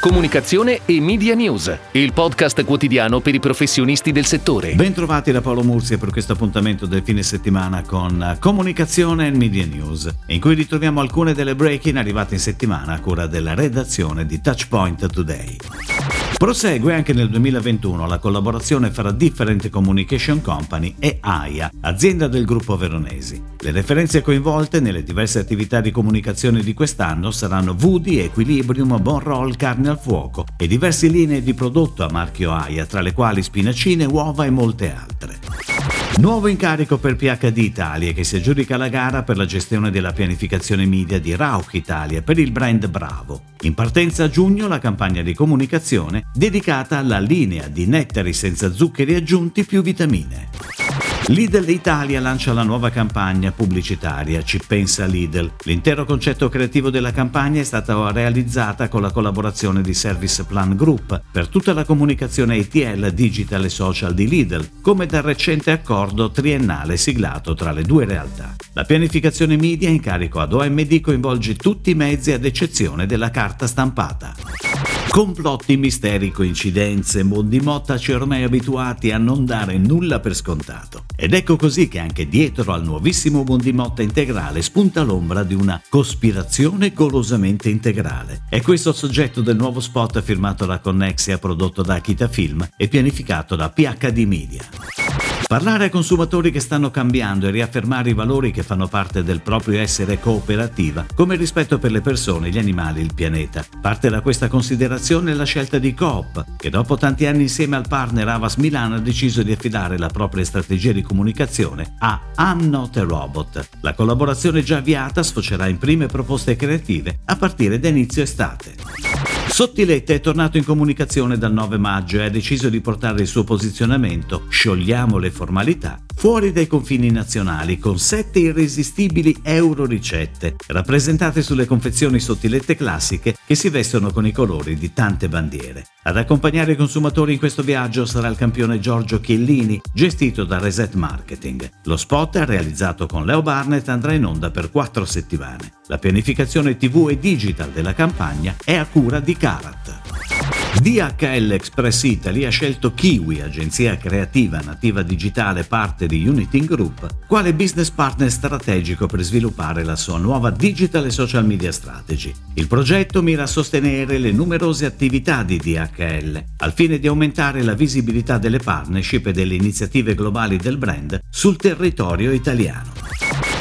Comunicazione e Media News, il podcast quotidiano per i professionisti del settore. Bentrovati da Paolo Murcia per questo appuntamento del fine settimana con Comunicazione e Media News, in cui ritroviamo alcune delle break-in arrivate in settimana a cura della redazione di Touchpoint Today. Prosegue anche nel 2021 la collaborazione fra Different Communication Company e AIA, azienda del gruppo Veronesi. Le referenze coinvolte nelle diverse attività di comunicazione di quest'anno saranno Woody, Equilibrium, Bon Roll, Carne al Fuoco e diverse linee di prodotto a marchio AIA, tra le quali spinacine, uova e molte altre. Nuovo incarico per PHD Italia che si aggiudica la gara per la gestione della pianificazione media di Rauch Italia per il brand Bravo. In partenza a giugno la campagna di comunicazione dedicata alla linea di nettari senza zuccheri aggiunti più vitamine. Lidl Italia lancia la nuova campagna pubblicitaria Ci pensa Lidl. L'intero concetto creativo della campagna è stata realizzata con la collaborazione di Service Plan Group per tutta la comunicazione ATL, digital e social di Lidl, come dal recente accordo triennale siglato tra le due realtà. La pianificazione media in carico ad OMD coinvolge tutti i mezzi ad eccezione della carta stampata. Complotti, misteri, coincidenze, mondi mottaci ormai abituati a non dare nulla per scontato. Ed ecco così che anche dietro al nuovissimo Mondi Motta integrale spunta l'ombra di una cospirazione golosamente integrale. È questo il soggetto del nuovo spot firmato da Connexia prodotto da Akita Film e pianificato da PHD Media. Parlare ai consumatori che stanno cambiando e riaffermare i valori che fanno parte del proprio essere cooperativa, come il rispetto per le persone, gli animali, il pianeta. Parte da questa considerazione la scelta di Coop, che dopo tanti anni insieme al partner Avas Milan ha deciso di affidare la propria strategia di comunicazione a I'm Not a Robot. La collaborazione già avviata sfocerà in prime proposte creative a partire da inizio estate. Sottiletta è tornato in comunicazione dal 9 maggio e ha deciso di portare il suo posizionamento, sciogliamo le formalità, fuori dai confini nazionali con sette irresistibili euro ricette, rappresentate sulle confezioni sottilette classiche che si vestono con i colori di tante bandiere. Ad accompagnare i consumatori in questo viaggio sarà il campione Giorgio Chiellini, gestito da Reset Marketing. Lo spot, realizzato con Leo Barnett, andrà in onda per quattro settimane. La pianificazione TV e digital della campagna è a cura di Karat. DHL Express Italy ha scelto Kiwi, agenzia creativa nativa digitale parte di Uniting Group, quale business partner strategico per sviluppare la sua nuova digital e social media strategy. Il progetto mira a sostenere le numerose attività di DHL, al fine di aumentare la visibilità delle partnership e delle iniziative globali del brand sul territorio italiano.